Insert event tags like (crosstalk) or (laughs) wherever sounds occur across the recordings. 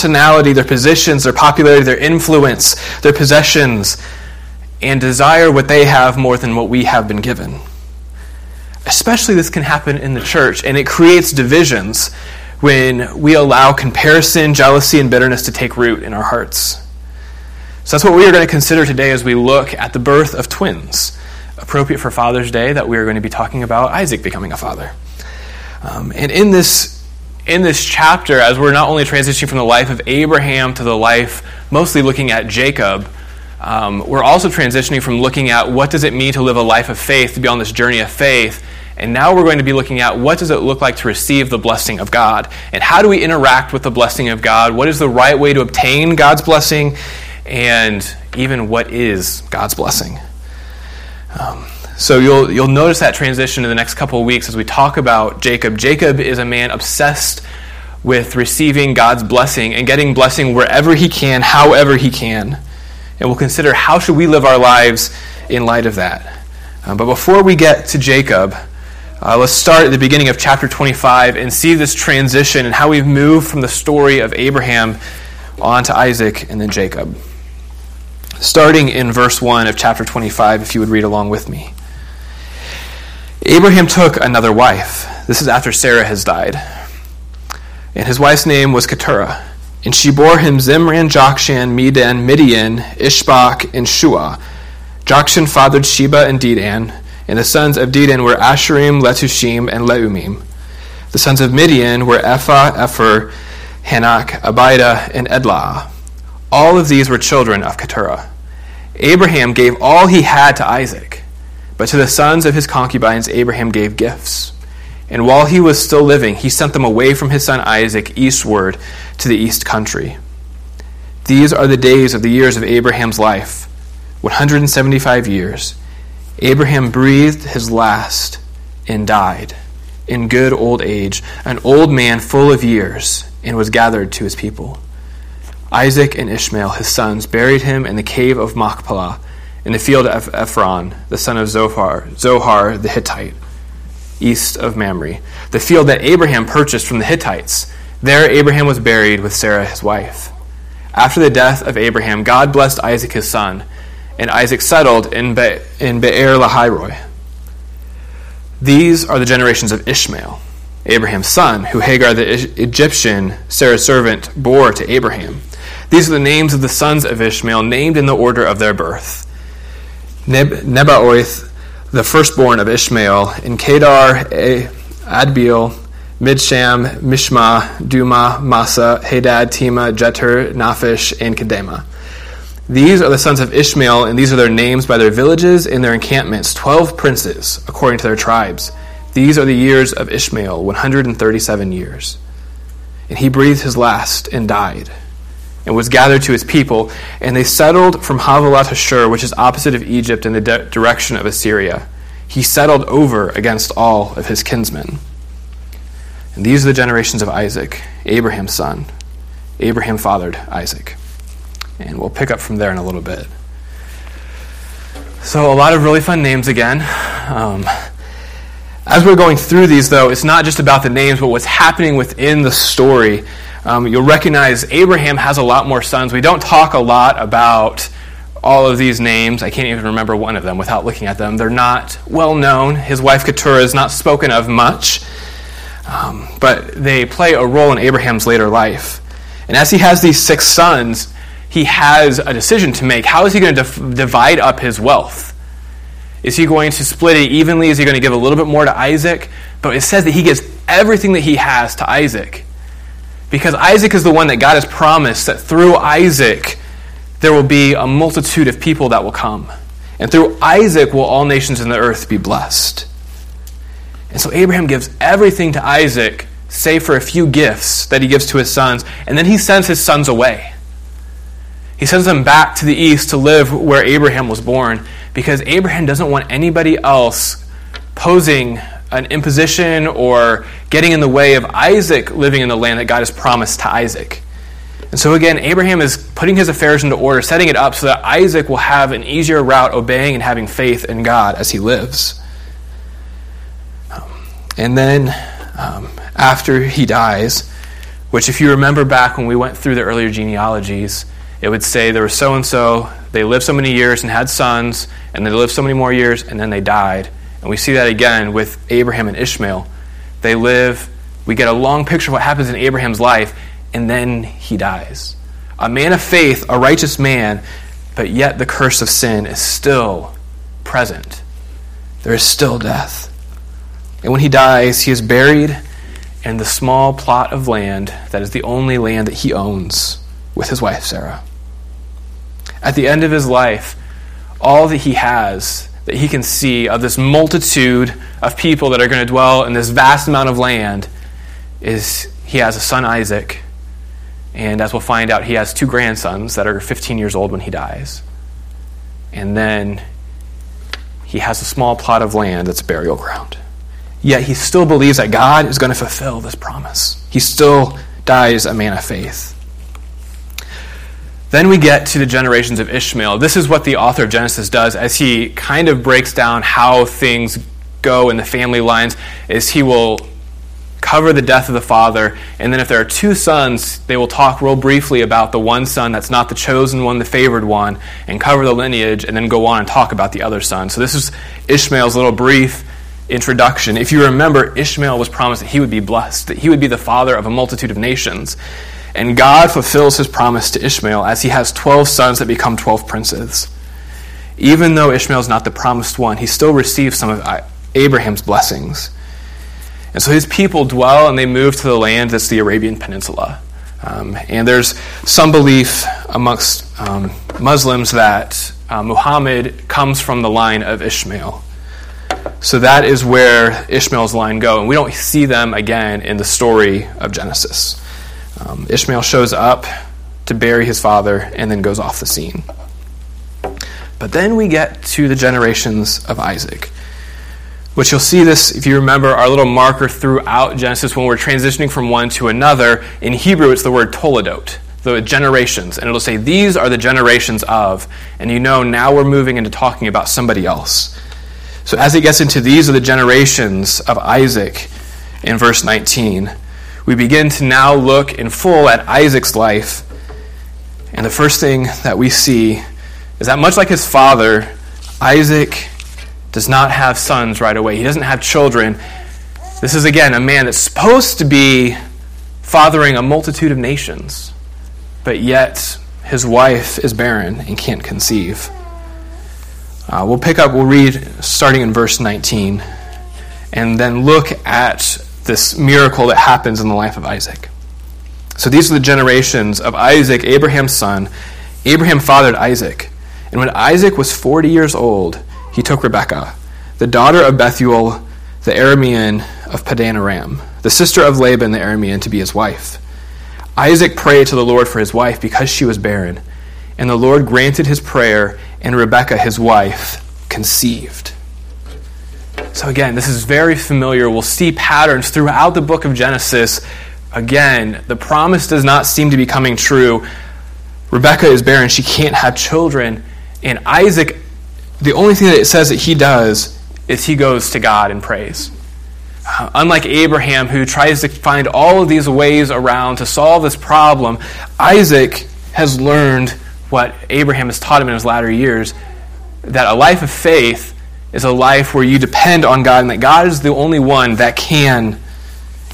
personality, their positions, their popularity, their influence, their possessions, and desire what they have more than what we have been given. Especially this can happen in the church, and it creates divisions when we allow comparison, jealousy, and bitterness to take root in our hearts. So that's what we are going to consider today as we look at the birth of twins, appropriate for Father's Day, that we are going to be talking about Isaac becoming a father. Um, and in this in this chapter, as we're not only transitioning from the life of Abraham to the life, mostly looking at Jacob, um, we're also transitioning from looking at what does it mean to live a life of faith, to be on this journey of faith, and now we're going to be looking at what does it look like to receive the blessing of God, and how do we interact with the blessing of God? What is the right way to obtain God's blessing, and even what is God's blessing? Um, so you'll, you'll notice that transition in the next couple of weeks as we talk about Jacob. Jacob is a man obsessed with receiving God's blessing and getting blessing wherever he can, however he can. And we'll consider how should we live our lives in light of that. Um, but before we get to Jacob, uh, let's start at the beginning of chapter 25 and see this transition and how we've moved from the story of Abraham on to Isaac and then Jacob. Starting in verse 1 of chapter 25, if you would read along with me. Abraham took another wife. This is after Sarah has died. And his wife's name was Keturah. And she bore him Zimran, Jokshan, Medan, Midian, Ishbak, and Shua. Jokshan fathered Sheba and Dedan. And the sons of Dedan were Asshurim, Letushim, and Leummim. The sons of Midian were Ephah, Epher, Hanoch, Abida, and Edlah. All of these were children of Keturah. Abraham gave all he had to Isaac. But to the sons of his concubines, Abraham gave gifts. And while he was still living, he sent them away from his son Isaac eastward to the east country. These are the days of the years of Abraham's life 175 years. Abraham breathed his last and died in good old age, an old man full of years, and was gathered to his people. Isaac and Ishmael, his sons, buried him in the cave of Machpelah in the field of Ephron, the son of Zohar, Zohar the Hittite, east of Mamre, the field that Abraham purchased from the Hittites. There Abraham was buried with Sarah his wife. After the death of Abraham, God blessed Isaac his son, and Isaac settled in, Be- in Be'er Lahairoi. These are the generations of Ishmael, Abraham's son, who Hagar the Egyptian, Sarah's servant, bore to Abraham. These are the names of the sons of Ishmael, named in the order of their birth. Neb- Nebaioth, the firstborn of Ishmael, in Kedar, Adbeel, Mibsam, Mishma, Dumah, Massa, Hadad, Tema, Jeter, Naphish, and Kedemah. These are the sons of Ishmael, and these are their names by their villages and their encampments, twelve princes, according to their tribes. These are the years of Ishmael, 137 years. And he breathed his last and died and was gathered to his people, and they settled from Havilah to Shur, which is opposite of Egypt in the de- direction of Assyria. He settled over against all of his kinsmen. And these are the generations of Isaac, Abraham's son. Abraham fathered Isaac. And we'll pick up from there in a little bit. So, a lot of really fun names again. Um, as we're going through these, though, it's not just about the names, but what's happening within the story um, you'll recognize Abraham has a lot more sons. We don't talk a lot about all of these names. I can't even remember one of them without looking at them. They're not well known. His wife Keturah is not spoken of much, um, but they play a role in Abraham's later life. And as he has these six sons, he has a decision to make. How is he going to dif- divide up his wealth? Is he going to split it evenly? Is he going to give a little bit more to Isaac? But it says that he gives everything that he has to Isaac. Because Isaac is the one that God has promised that through Isaac there will be a multitude of people that will come. And through Isaac will all nations in the earth be blessed. And so Abraham gives everything to Isaac, save for a few gifts that he gives to his sons, and then he sends his sons away. He sends them back to the east to live where Abraham was born because Abraham doesn't want anybody else posing an imposition or getting in the way of Isaac living in the land that God has promised to Isaac. And so again, Abraham is putting his affairs into order, setting it up so that Isaac will have an easier route obeying and having faith in God as he lives. Um, and then, um, after he dies, which, if you remember back when we went through the earlier genealogies, it would say there was so and so, they lived so many years and had sons, and they lived so many more years, and then they died. And we see that again with Abraham and Ishmael. They live, we get a long picture of what happens in Abraham's life, and then he dies. A man of faith, a righteous man, but yet the curse of sin is still present. There is still death. And when he dies, he is buried in the small plot of land that is the only land that he owns with his wife Sarah. At the end of his life, all that he has that he can see of this multitude of people that are going to dwell in this vast amount of land is he has a son Isaac and as we'll find out he has two grandsons that are 15 years old when he dies and then he has a small plot of land that's burial ground Yet he still believes that God is going to fulfill this promise. He still dies a man of faith. Then we get to the generations of Ishmael. This is what the author of Genesis does as he kind of breaks down how things go in the family lines is he will cover the death of the father and then if there are two sons they will talk real briefly about the one son that's not the chosen one the favored one and cover the lineage and then go on and talk about the other son so this is ishmael's little brief introduction, if you remember, Ishmael was promised that he would be blessed, that he would be the father of a multitude of nations. And God fulfills his promise to Ishmael as he has 12 sons that become 12 princes. Even though Ishmael is not the promised one, he still receives some of Abraham's blessings. And so his people dwell and they move to the land that's the Arabian Peninsula. Um, and there's some belief amongst um, Muslims that uh, Muhammad comes from the line of Ishmael. So that is where Ishmael's line go, and we don't see them again in the story of Genesis. Um, Ishmael shows up to bury his father and then goes off the scene. But then we get to the generations of Isaac, which you'll see this if you remember our little marker throughout Genesis when we're transitioning from one to another. In Hebrew, it's the word toledot, the generations, and it'll say these are the generations of, and you know now we're moving into talking about somebody else. So, as it gets into these are the generations of Isaac in verse 19, we begin to now look in full at Isaac's life. And the first thing that we see is that, much like his father, Isaac does not have sons right away. He doesn't have children. This is, again, a man that's supposed to be fathering a multitude of nations, but yet his wife is barren and can't conceive. Uh, we'll pick up, we'll read starting in verse 19, and then look at this miracle that happens in the life of Isaac. So these are the generations of Isaac, Abraham's son. Abraham fathered Isaac. And when Isaac was 40 years old, he took Rebekah, the daughter of Bethuel, the Aramean of Paddan-aram, the sister of Laban the Aramean, to be his wife. Isaac prayed to the Lord for his wife because she was barren. And the Lord granted his prayer, and Rebekah, his wife, conceived. So, again, this is very familiar. We'll see patterns throughout the book of Genesis. Again, the promise does not seem to be coming true. Rebekah is barren, she can't have children. And Isaac, the only thing that it says that he does is he goes to God and prays. Uh, unlike Abraham, who tries to find all of these ways around to solve this problem, Isaac has learned what Abraham has taught him in his latter years that a life of faith is a life where you depend on God and that God is the only one that can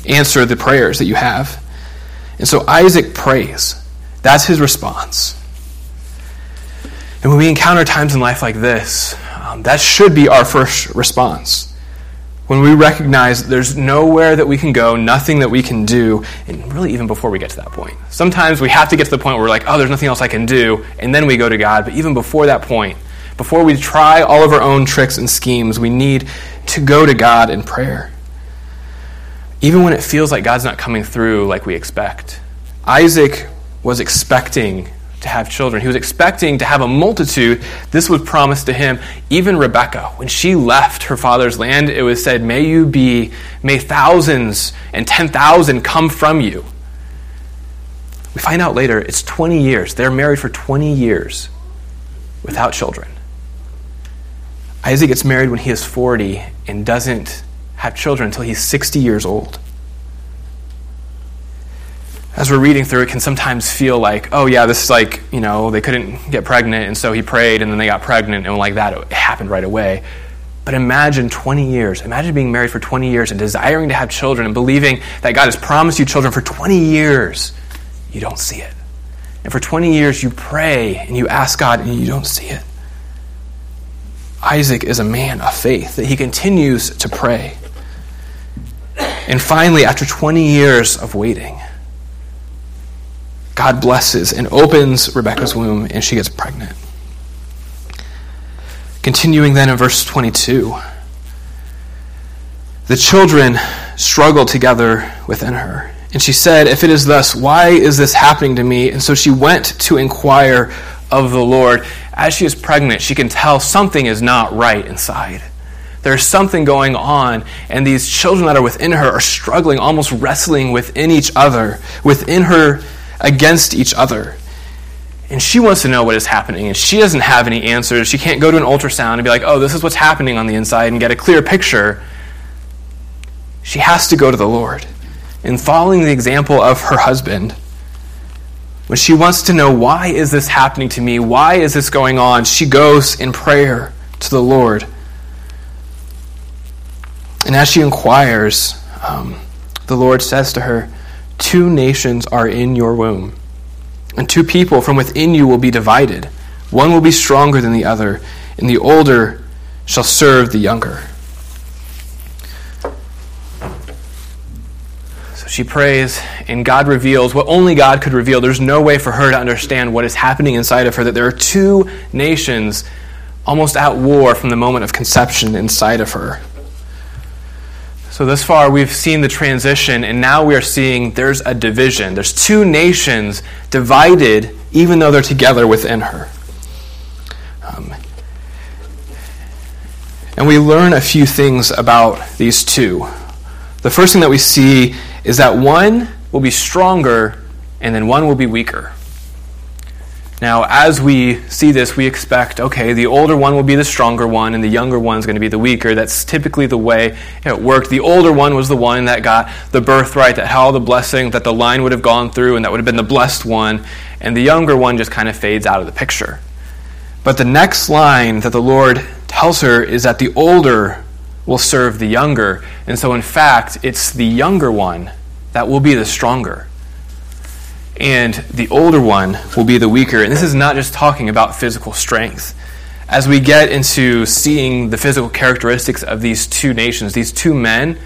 answer the prayers that you have. And so Isaac prays. That's his response. And when we encounter times in life like this, um, that should be our first response when we recognize that there's nowhere that we can go, nothing that we can do, and really even before we get to that point. Sometimes we have to get to the point where we're like, oh, there's nothing else I can do, and then we go to God. But even before that point, before we try all of our own tricks and schemes, we need to go to God in prayer. Even when it feels like God's not coming through like we expect. Isaac was expecting to have children. He was expecting to have a multitude. This was promised to him. Even Rebekah, when she left her father's land, it was said, May you be, may thousands and 10,000 come from you. We find out later it's 20 years. They're married for 20 years without children. Isaac gets married when he is 40 and doesn't have children until he's 60 years old. as we're reading through it, can sometimes feel like, oh, yeah, this is like, you know, they couldn't get pregnant, and so he prayed, and then they got pregnant, and like that, it happened right away. But imagine 20 years. Imagine being married for 20 years and desiring to have children and believing that God has promised you children for 20 years. You don't see it. And for 20 years, you pray and you ask God, and you don't see it. Isaac is a man of faith, that he continues to pray. And finally, after 20 years of waiting, God blesses and opens Rebekah's womb, and she gets pregnant. Continuing then in verse 22, the children struggled together within her. And she said, If it is thus, why is this happening to me? And so she went to inquire of the Lord. As she is pregnant, she can tell something is not right inside. There's something going on, and these children that are within her are struggling, almost wrestling within each other, within her against each other. And she wants to know what is happening, and she doesn't have any answers. She can't go to an ultrasound and be like, oh, this is what's happening on the inside and get a clear picture. She has to go to the Lord. And following the example of her husband, when she wants to know, why is this happening to me? Why is this going on? She goes in prayer to the Lord. And as she inquires, um, the Lord says to her, Two nations are in your womb, and two people from within you will be divided. One will be stronger than the other, and the older shall serve the younger. So she prays, and God reveals what only God could reveal. There's no way for her to understand what is happening inside of her, that there are two nations almost at war from the moment of conception inside of her. So, thus far, we've seen the transition, and now we are seeing there's a division. There's two nations divided, even though they're together within her. Um, and we learn a few things about these two. The first thing that we see is that one will be stronger, and then one will be weaker. Now, as we see this, we expect, okay, the older one will be the stronger one, and the younger one is going to be the weaker. That's typically the way it worked. The older one was the one that got the birthright, that had all the blessing, that the line would have gone through, and that would have been the blessed one. And the younger one just kind of fades out of the picture. But the next line that the Lord tells her is that the older will serve the younger. And so, in fact, it's the younger one that will be the stronger and the older one will be the weaker. And this is not just talking about physical strength. As we get into seeing the physical characteristics of these two nations, these two men,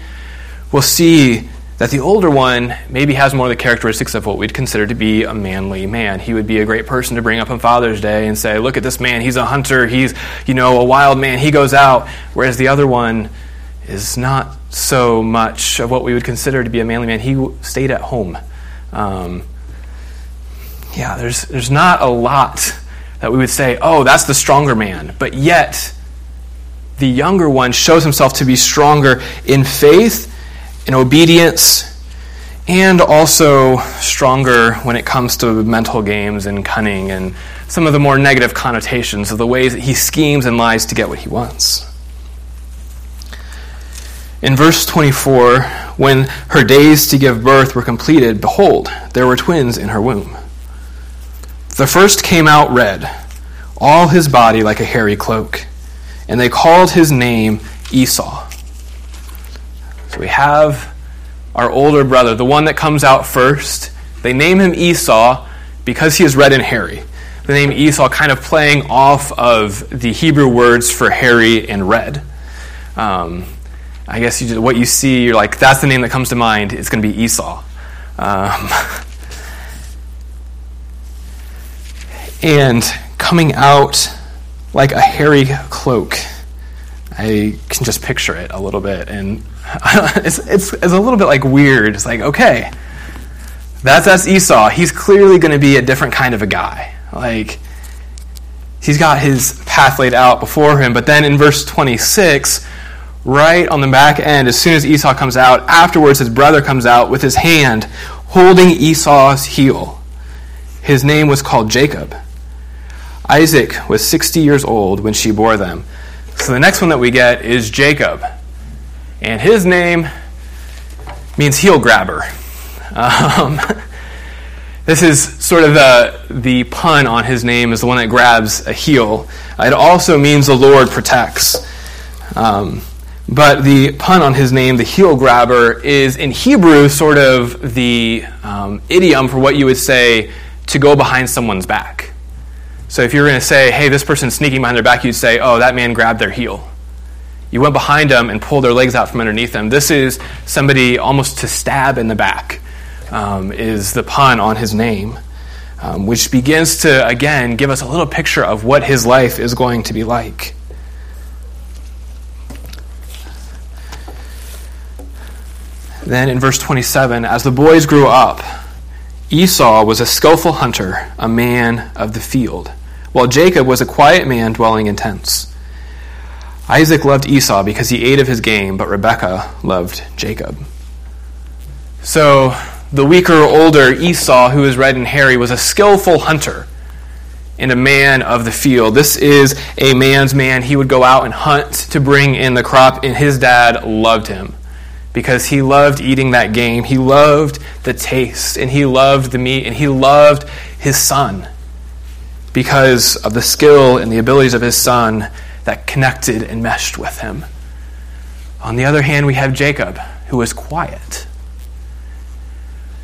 we'll see that the older one maybe has more of the characteristics of what we'd consider to be a manly man. He would be a great person to bring up on Father's Day and say, "Look at this man. He's a hunter. He's, you know, a wild man. He goes out." Whereas the other one is not so much of what we would consider to be a manly man. He stayed at home. Um, yeah, there's, there's not a lot that we would say, oh, that's the stronger man. But yet, the younger one shows himself to be stronger in faith, in obedience, and also stronger when it comes to mental games and cunning and some of the more negative connotations of the ways that he schemes and lies to get what he wants. In verse 24, when her days to give birth were completed, behold, there were twins in her womb. The first came out red, all his body like a hairy cloak, and they called his name Esau. So we have our older brother, the one that comes out first. They name him Esau because he is red and hairy. The name Esau kind of playing off of the Hebrew words for hairy and red. Um, I guess you what you see, you're like, that's the name that comes to mind. It's going to be Esau. Um, (laughs) and coming out like a hairy cloak. I can just picture it a little bit, and (laughs) it's, it's, it's a little bit like weird. It's like, okay, that's, that's Esau. He's clearly going to be a different kind of a guy. Like, he's got his path laid out before him, but then in verse 26, right on the back end, as soon as Esau comes out, afterwards his brother comes out with his hand holding Esau's heel. His name was called Jacob. Isaac was 60 years old when she bore them. So the next one that we get is Jacob. And his name means heel grabber. Um, (laughs) This is sort of the, the pun on his name is the one that grabs a heel. It also means the Lord protects. Um, but the pun on his name, the heel grabber, is in Hebrew sort of the um, idiom for what you would say to go behind someone's back. So if you're going to say, hey, this person's sneaking behind their back, you'd say, oh, that man grabbed their heel. You went behind them and pulled their legs out from underneath them. This is somebody almost to stab in the back, um, is the pun on his name, um, which begins to, again, give us a little picture of what his life is going to be like. Then in verse 27, as the boys grew up, Esau was a skillful hunter, a man of the field, while Jacob was a quiet man dwelling in tents. Isaac loved Esau because he ate of his game, but Rebekah loved Jacob. So the weaker, older Esau, who was red and hairy, was a skillful hunter and a man of the field. This is a man's man. He would go out and hunt to bring in the crop, and his dad loved him because he loved eating that game. He loved the taste, and he loved the meat, and he loved his son because of the skill and the abilities of his son that connected and meshed with him. On the other hand, we have Jacob, who was quiet,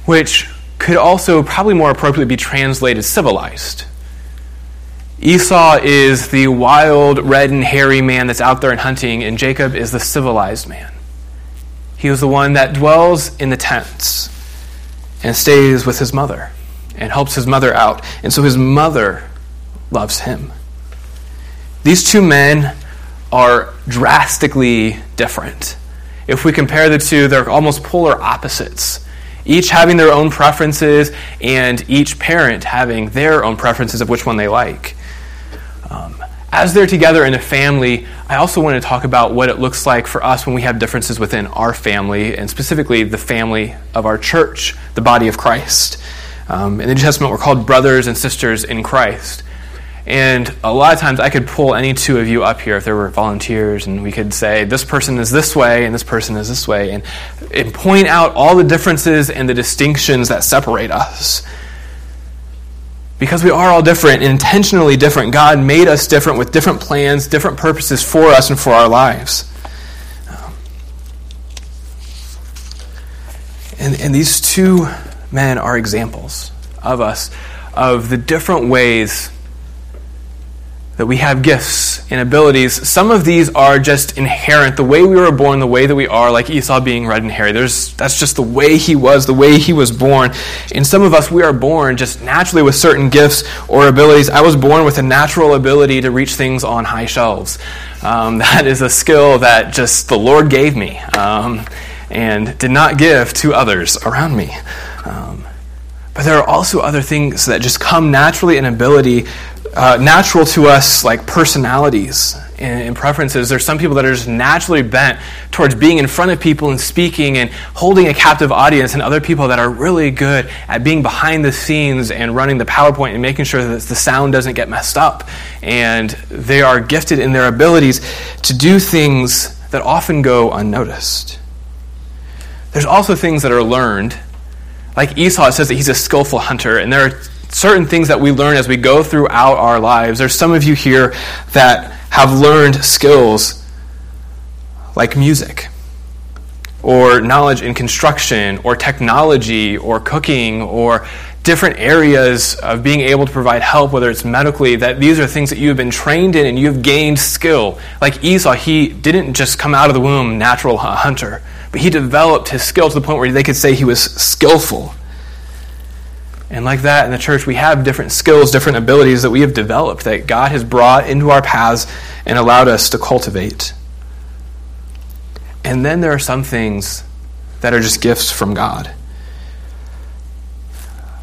which could also probably more appropriately be translated civilized. Esau is the wild, red, and hairy man that's out there and hunting, and Jacob is the civilized man. He was the one that dwells in the tents and stays with his mother and helps his mother out. And so his mother loves him. These two men are drastically different. If we compare the two, they're almost polar opposites, each having their own preferences and each parent having their own preferences of which one they like. Um, as they're together in a family, I also want to talk about what it looks like for us when we have differences within our family, and specifically the family of our church, the body of Christ. Um, in the New Testament, we're called brothers and sisters in Christ. And a lot of times I could pull any two of you up here if there were volunteers, and we could say, this person is this way and this person is this way, and, and point out all the differences and the distinctions that separate us. Because we are all different, intentionally different, God made us different with different plans, different purposes for us and for our lives. Um, and, and these two men are examples of us, of the different ways that we have gifts and abilities. Some of these are just inherent, the way we were born, the way that we are, like Esau being red and hairy. There's, that's just the way he was, the way he was born. And some of us, we are born just naturally with certain gifts or abilities. I was born with a natural ability to reach things on high shelves. Um, (laughs) that is a skill that just the Lord gave me um, and did not give to others around me. Um, but there are also other things that just come naturally in ability uh, natural to us, like personalities and, and, preferences. There's some people that are just naturally bent towards being in front of people and speaking and holding a captive audience, and other people that are really good at being behind the scenes and running the PowerPoint and making sure that the sound doesn't get messed up. And they are gifted in their abilities to do things that often go unnoticed. There's also things that are learned. Like Esau says that he's a skillful hunter, and there are certain things that we learn as we go throughout our lives. There's some of you here that have learned skills like music or knowledge in construction or technology or cooking or different areas of being able to provide help, whether it's medically, that these are things that you have been trained in and you have gained skill. Like Esau, he didn't just come out of the womb natural hunter, but he developed his skill to the point where they could say he was skillful. And like that in the church, we have different skills, different abilities that we have developed that God has brought into our paths and allowed us to cultivate. And then there are some things that are just gifts from God.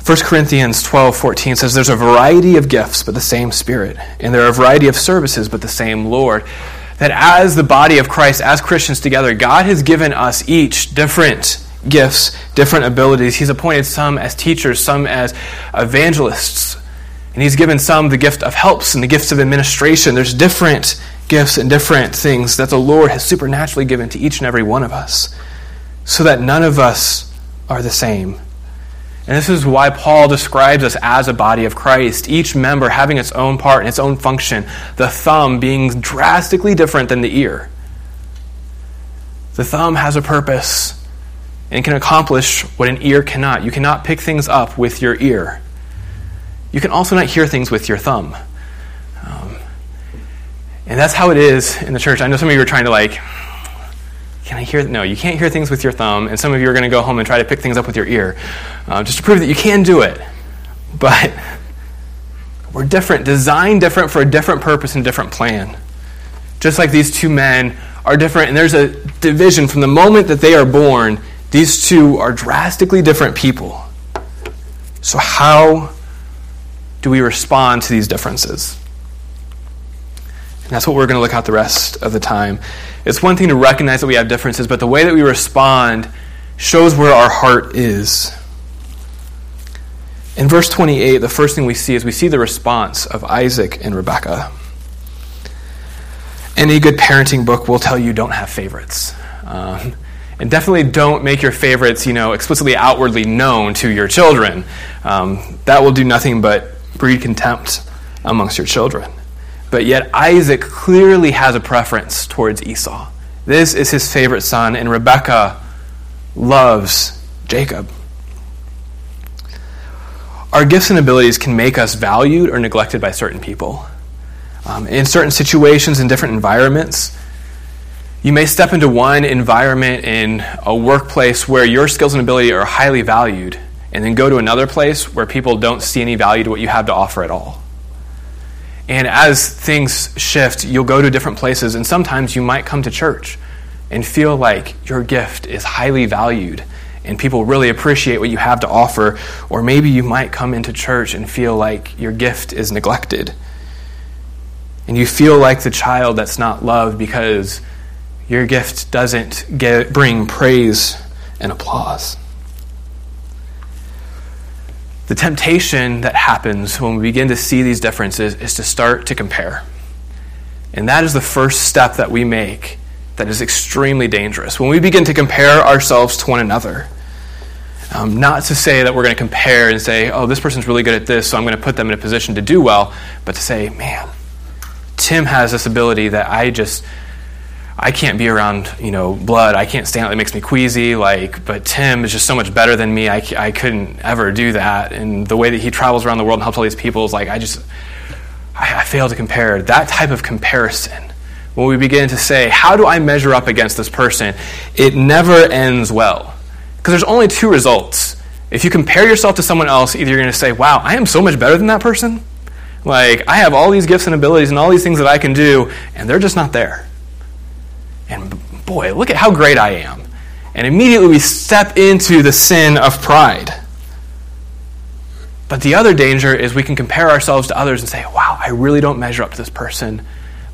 1 Corinthians 12, 14 says, There's a variety of gifts, but the same Spirit. And there are a variety of services, but the same Lord. That as the body of Christ, as Christians together, God has given us each different gifts, different abilities. He's appointed some as teachers, some as evangelists. And he's given some the gift of helps and the gifts of administration. There's different gifts and different things that the Lord has supernaturally given to each and every one of us so that none of us are the same. And this is why Paul describes us as a body of Christ, each member having its own part and its own function, the thumb being drastically different than the ear. The thumb has a purpose and can accomplish what an ear cannot. You cannot pick things up with your ear. You can also not hear things with your thumb. Um, and that's how it is in the church. I know some of you are trying to like can I hear? No, you can't hear things with your thumb, and some of you are going to go home and try to pick things up with your ear, uh, just to prove that you can do it. (laughs) But we're different, designed different for a different purpose and different plan. Just like these two men are different, and there's a division from the moment that they are born. These two are drastically different people. So, how do we respond to these differences? And that's what we're going to look at the rest of the time. It's one thing to recognize that we have differences, but the way that we respond shows where our heart is. In verse 28, the first thing we see is we see the response of Isaac and Rebekah. Any good parenting book will tell you don't have favorites. Um, and definitely don't make your favorites, you know, explicitly outwardly known to your children. Um, that will do nothing but breed contempt amongst your children. But yet, Isaac clearly has a preference towards Esau. This is his favorite son, and Rebekah loves Jacob. Our gifts and abilities can make us valued or neglected by certain people. Um, in certain situations, in different environments, you may step into one environment in a workplace where your skills and ability are highly valued, and then go to another place where people don't see any value to what you have to offer at all. And as things shift, you'll go to different places, and sometimes you might come to church and feel like your gift is highly valued and people really appreciate what you have to offer. Or maybe you might come into church and feel like your gift is neglected. And you feel like the child that's not loved because your gift doesn't get, bring praise and applause. The temptation that happens when we begin to see these differences is to start to compare. And that is the first step that we make that is extremely dangerous. When we begin to compare ourselves to one another, um, not to say that we're going to compare and say, oh, this person's really good at this, so I'm going to put them in a position to do well, but to say, man, Tim has this ability that I just I can't be around, you know, blood. I can't stand it. It makes me queasy. Like, but Tim is just so much better than me. I, I couldn't ever do that. And the way that he travels around the world and helps all these people is like, I just, I, I fail to compare. That type of comparison, when we begin to say, how do I measure up against this person? It never ends well. Because there's only two results. If you compare yourself to someone else, either you're going to say, wow, I am so much better than that person. Like, I have all these gifts and abilities and all these things that I can do, and they're just not there and boy, look at how great I am. And immediately we step into the sin of pride. But the other danger is we can compare ourselves to others and say, wow, I really don't measure up to this person.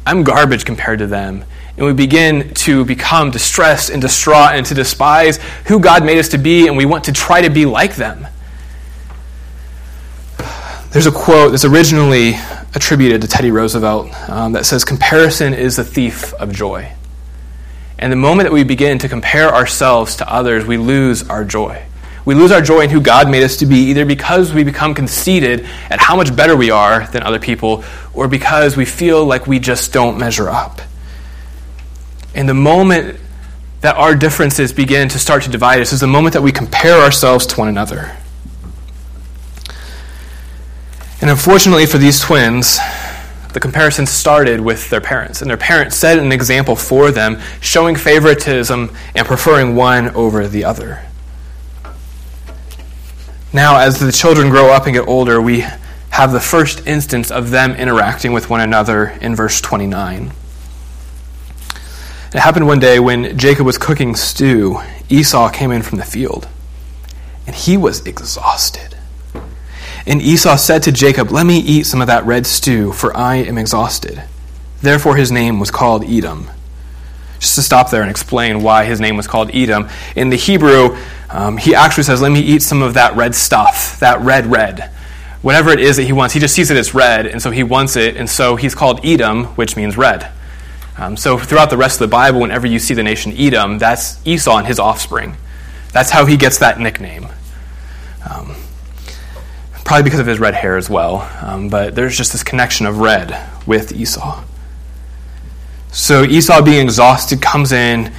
I'm garbage compared to them. And we begin to become distressed and distraught and to despise who God made us to be, and we want to try to be like them. There's a quote that's originally attributed to Teddy Roosevelt um, that says, Comparison is the thief of joy. And the moment that we begin to compare ourselves to others, we lose our joy. We lose our joy in who God made us to be, either because we become conceited at how much better we are than other people, or because we feel like we just don't measure up. And the moment that our differences begin to start to divide us is the moment that we compare ourselves to one another. And unfortunately for these twins, the comparison started with their parents, and their parents set an example for them, showing favoritism and preferring one over the other. Now, as the children grow up and get older, we have the first instance of them interacting with one another in verse 29. It happened one day when Jacob was cooking stew, Esau came in from the field, and he was exhausted. And Esau said to Jacob, Let me eat some of that red stew, for I am exhausted. Therefore his name was called Edom. Just to stop there and explain why his name was called Edom. In the Hebrew, um, he actually says, Let me eat some of that red stuff, that red, red. Whatever it is that he wants, he just sees it as red, and so he wants it, and so he's called Edom, which means red. Um, so throughout the rest of the Bible, whenever you see the nation Edom, that's Esau and his offspring. That's how he gets that nickname. Um, probably because of his red hair as well. Um, but there's just this connection of red with Esau. So Esau, being exhausted, comes in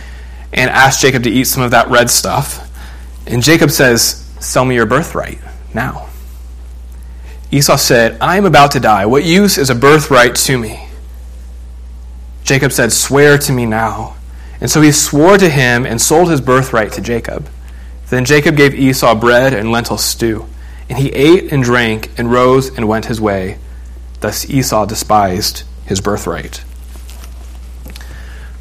and asks Jacob to eat some of that red stuff. And Jacob says, Sell me your birthright now. Esau said, I am about to die. What use is a birthright to me? Jacob said, Swear to me now. And so he swore to him and sold his birthright to Jacob. Then Jacob gave Esau bread and lentil stew. And he ate and drank and rose and went his way. Thus Esau despised his birthright.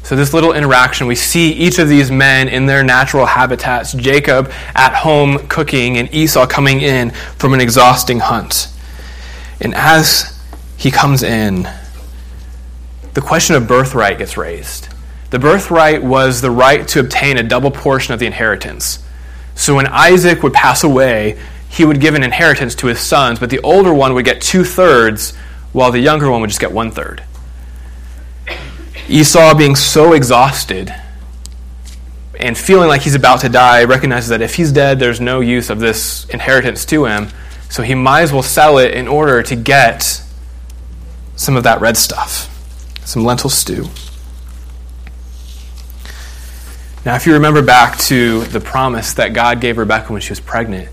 So, this little interaction, we see each of these men in their natural habitats Jacob at home cooking, and Esau coming in from an exhausting hunt. And as he comes in, the question of birthright gets raised. The birthright was the right to obtain a double portion of the inheritance. So, when Isaac would pass away, he would give an inheritance to his sons, but the older one would get two thirds, while the younger one would just get one third. Esau, being so exhausted and feeling like he's about to die, recognizes that if he's dead, there's no use of this inheritance to him. So he might as well sell it in order to get some of that red stuff, some lentil stew. Now, if you remember back to the promise that God gave Rebekah when she was pregnant,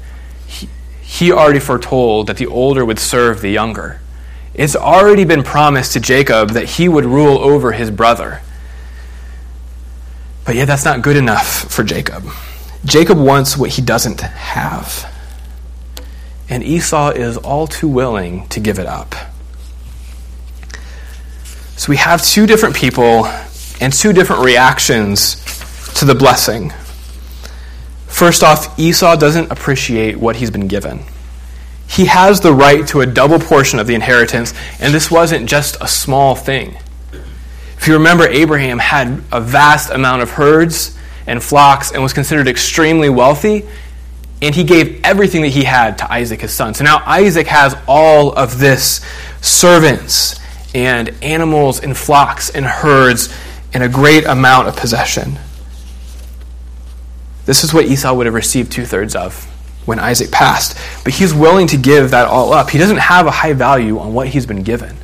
he, already foretold that the older would serve the younger. It's already been promised to Jacob that he would rule over his brother. But yet, that's not good enough for Jacob. Jacob wants what he doesn't have. And Esau is all too willing to give it up. So we have two different people and two different reactions to the blessing. First off, Esau doesn't appreciate what he's been given. He has the right to a double portion of the inheritance, and this wasn't just a small thing. If you remember, Abraham had a vast amount of herds and flocks and was considered extremely wealthy, and he gave everything that he had to Isaac, his son. So now Isaac has all of this servants and animals and flocks and herds and a great amount of possession. This is what Esau would have received two thirds of when Isaac passed. But he's willing to give that all up. He doesn't have a high value on what he's been given.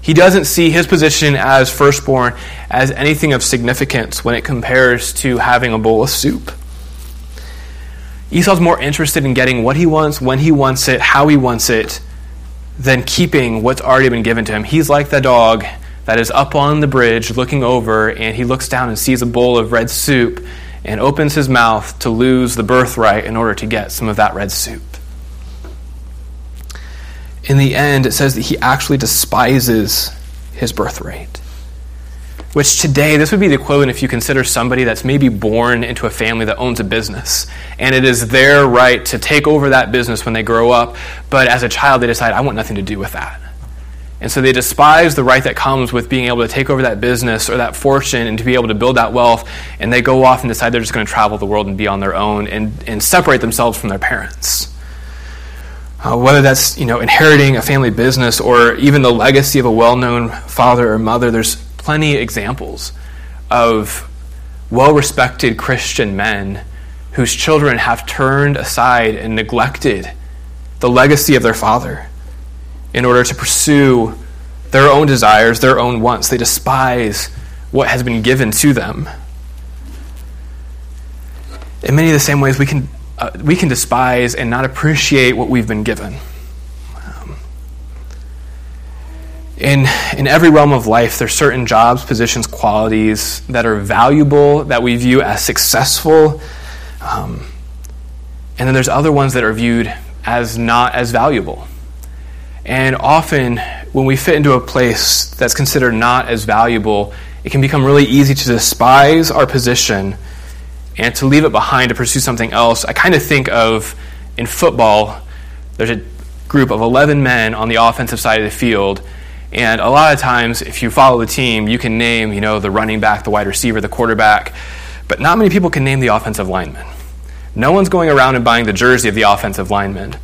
He doesn't see his position as firstborn as anything of significance when it compares to having a bowl of soup. Esau's more interested in getting what he wants, when he wants it, how he wants it, than keeping what's already been given to him. He's like the dog that is up on the bridge looking over, and he looks down and sees a bowl of red soup and opens his mouth to lose the birthright in order to get some of that red soup. In the end, it says that he actually despises his birthright. Which today, this would be the equivalent if you consider somebody that's maybe born into a family that owns a business. And it is their right to take over that business when they grow up. But as a child, they decide, I want nothing to do with that. And so they despise the right that comes with being able to take over that business or that fortune and to be able to build that wealth. And they go off and decide they're just going to travel the world and be on their own and, and separate themselves from their parents. Uh, whether that's you know inheriting a family business or even the legacy of a well-known father or mother, there's plenty of examples of well-respected Christian men whose children have turned aside and neglected the legacy of their father in order to pursue their own desires, their own wants. They despise what has been given to them. In many of the same ways, we can, uh, we can despise and not appreciate what we've been given. In, in every realm of life, there's certain jobs, positions, qualities that are valuable, that we view as successful. Um, and then there's other ones that are viewed as not as valuable. And often, when we fit into a place that's considered not as valuable, it can become really easy to despise our position and to leave it behind to pursue something else. I kind of think of in football, there's a group of 11 men on the offensive side of the field. And a lot of times, if you follow the team, you can name, you know, the running back, the wide receiver, the quarterback, but not many people can name the offensive lineman. No one's going around and buying the jersey of the offensive lineman.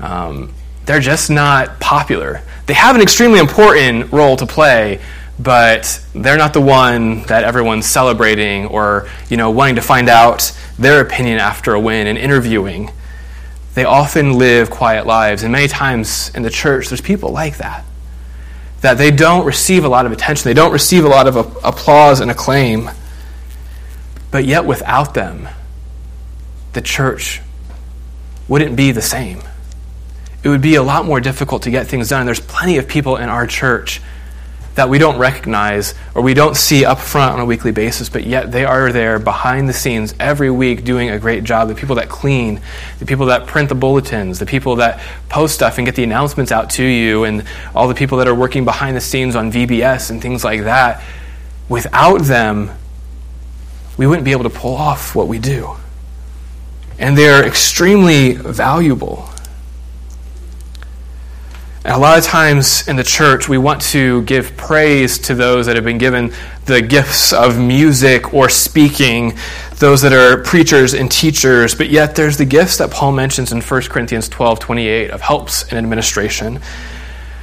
Um, they're just not popular. They have an extremely important role to play, but they're not the one that everyone's celebrating or you know wanting to find out their opinion after a win and interviewing. they often live quiet lives. And many times in the church, there's people like that. That they don't receive a lot of attention, they don't receive a lot of applause and acclaim. But yet, without them, the church wouldn't be the same. It would be a lot more difficult to get things done. There's plenty of people in our church that we don't recognize or we don't see up front on a weekly basis, but yet they are there behind the scenes every week doing a great job. The people that clean, the people that print the bulletins, the people that post stuff and get the announcements out to you, and all the people that are working behind the scenes on VBS and things like that. Without them, we wouldn't be able to pull off what we do. And they're extremely valuable. A lot of times in the church, we want to give praise to those that have been given the gifts of music or speaking, those that are preachers and teachers, but yet there's the gifts that Paul mentions in 1 Corinthians 12 28 of helps and administration.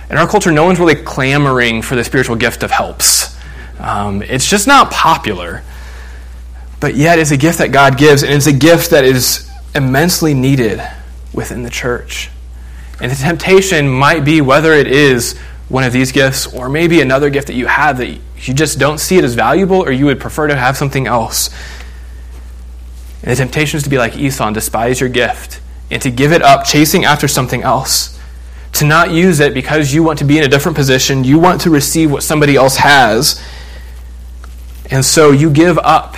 In our culture, no one's really clamoring for the spiritual gift of helps. Um, it's just not popular. But yet, it's a gift that God gives, and it's a gift that is immensely needed within the church. And the temptation might be whether it is one of these gifts or maybe another gift that you have that you just don't see it as valuable or you would prefer to have something else. And the temptation is to be like Esau and despise your gift and to give it up chasing after something else. To not use it because you want to be in a different position, you want to receive what somebody else has. And so you give up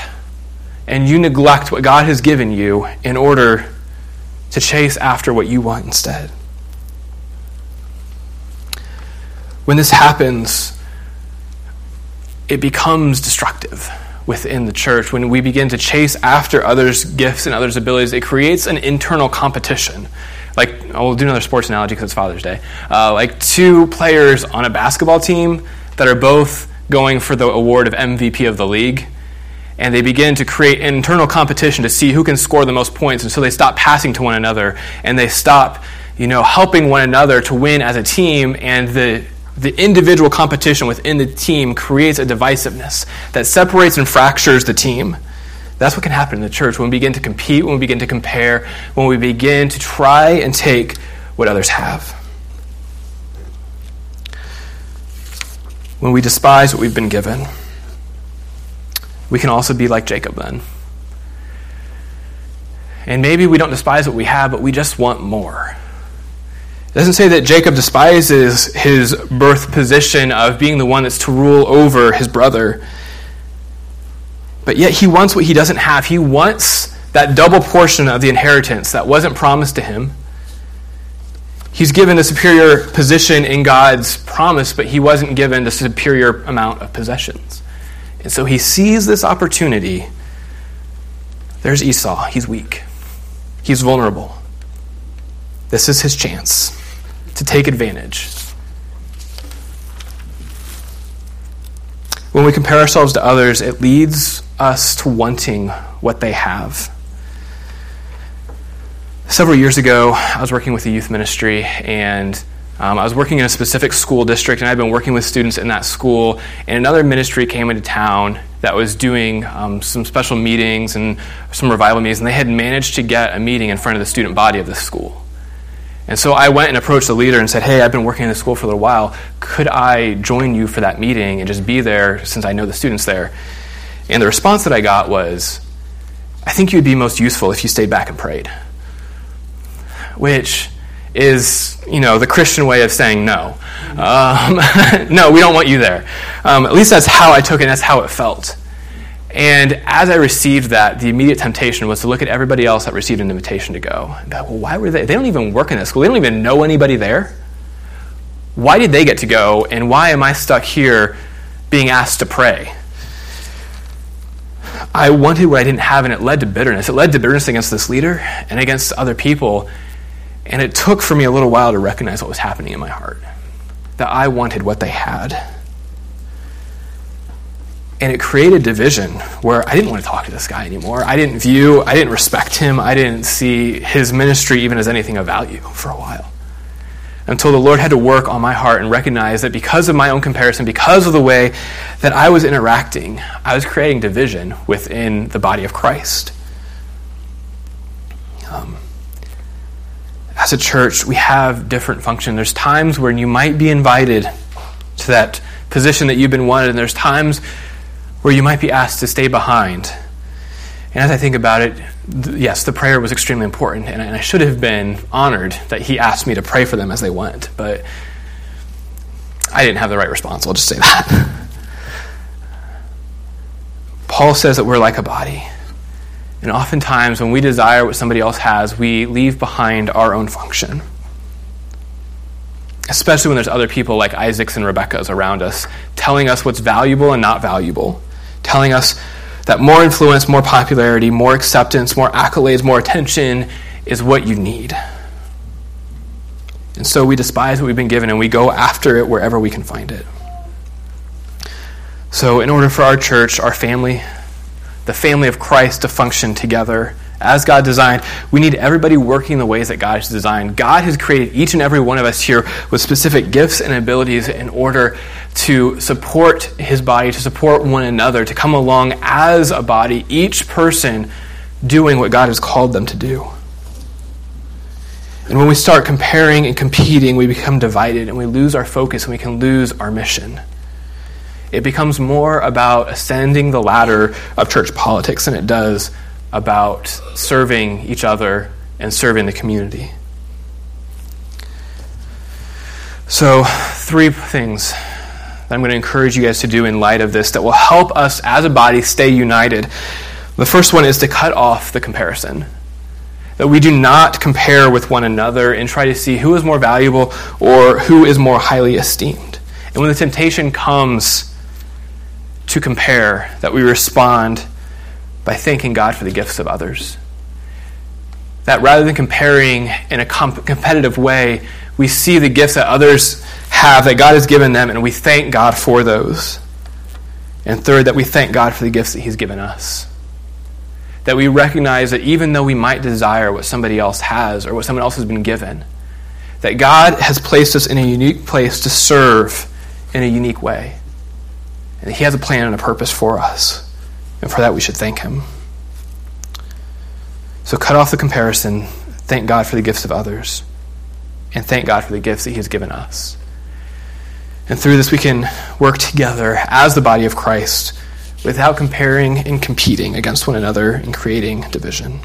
and you neglect what God has given you in order to chase after what you want instead. When this happens, it becomes destructive within the church. When we begin to chase after others' gifts and others' abilities, it creates an internal competition. Like, I'll do another sports analogy because it's Father's Day. Uh, like two players on a basketball team that are both going for the award of MVP of the league. And they begin to create internal competition to see who can score the most points. And so they stop passing to one another and they stop, you know, helping one another to win as a team. And the the individual competition within the team creates a divisiveness that separates and fractures the team. That's what can happen in the church when we begin to compete, when we begin to compare, when we begin to try and take what others have. When we despise what we've been given, we can also be like Jacob then. And maybe we don't despise what we have, but we just want more. It doesn't say that Jacob despises his birth position of being the one that's to rule over his brother. But yet he wants what he doesn't have. He wants that double portion of the inheritance that wasn't promised to him. He's given a superior position in God's promise, but he wasn't given the superior amount of possessions. And so he sees this opportunity. There's Esau. He's weak, he's vulnerable. This is his chance to take advantage. When we compare ourselves to others, it leads us to wanting what they have. Several years ago, I was working with a youth ministry, and um, I was working in a specific school district, and I'd been working with students in that school. And another ministry came into town that was doing um, some special meetings and some revival meetings, and they had managed to get a meeting in front of the student body of the school. And so I went and approached the leader and said, Hey, I've been working in the school for a little while. Could I join you for that meeting and just be there since I know the students there? And the response that I got was, I think you'd be most useful if you stayed back and prayed. Which is, you know, the Christian way of saying no. Um, (laughs) no, we don't want you there. Um, at least that's how I took it, and that's how it felt. And as I received that, the immediate temptation was to look at everybody else that received an invitation to go. And go, well, why were they? They don't even work in this school. They don't even know anybody there. Why did they get to go? And why am I stuck here being asked to pray? I wanted what I didn't have, and it led to bitterness. It led to bitterness against this leader and against other people. And it took for me a little while to recognize what was happening in my heart that I wanted what they had. And it created division where I didn't want to talk to this guy anymore. I didn't view, I didn't respect him. I didn't see his ministry even as anything of value for a while. Until the Lord had to work on my heart and recognize that because of my own comparison, because of the way that I was interacting, I was creating division within the body of Christ. Um, as a church, we have different functions. There's times when you might be invited to that position that you've been wanted, and there's times where you might be asked to stay behind. And as I think about it, th- yes, the prayer was extremely important, and I, and I should have been honored that he asked me to pray for them as they went, but I didn't have the right response. I'll just say that. (laughs) Paul says that we're like a body. And oftentimes, when we desire what somebody else has, we leave behind our own function. Especially when there's other people like Isaac's and Rebekah's around us, telling us what's valuable and not valuable, telling us that more influence, more popularity, more acceptance, more accolades, more attention is what you need. And so we despise what we've been given and we go after it wherever we can find it. So, in order for our church, our family, the family of Christ to function together as God designed, we need everybody working the ways that God has designed. God has created each and every one of us here with specific gifts and abilities in order to support his body, to support one another, to come along as a body, each person doing what God has called them to do. And when we start comparing and competing, we become divided and we lose our focus and we can lose our mission. It becomes more about ascending the ladder of church politics than it does about serving each other and serving the community. So, three things that I'm going to encourage you guys to do in light of this that will help us as a body stay united. The first one is to cut off the comparison. That we do not compare with one another and try to see who is more valuable or who is more highly esteemed. And when the temptation comes to compare, that we respond by thanking God for the gifts of others. That rather than comparing in a comp- competitive way, we see the gifts that others have, that God has given them, and we thank God for those. And third, that we thank God for the gifts that He's given us. That we recognize that even though we might desire what somebody else has or what someone else has been given, that God has placed us in a unique place to serve in a unique way. And He has a plan and a purpose for us. And for that, we should thank Him. So cut off the comparison. Thank God for the gifts of others. And thank God for the gifts that He has given us. And through this, we can work together as the body of Christ without comparing and competing against one another and creating division.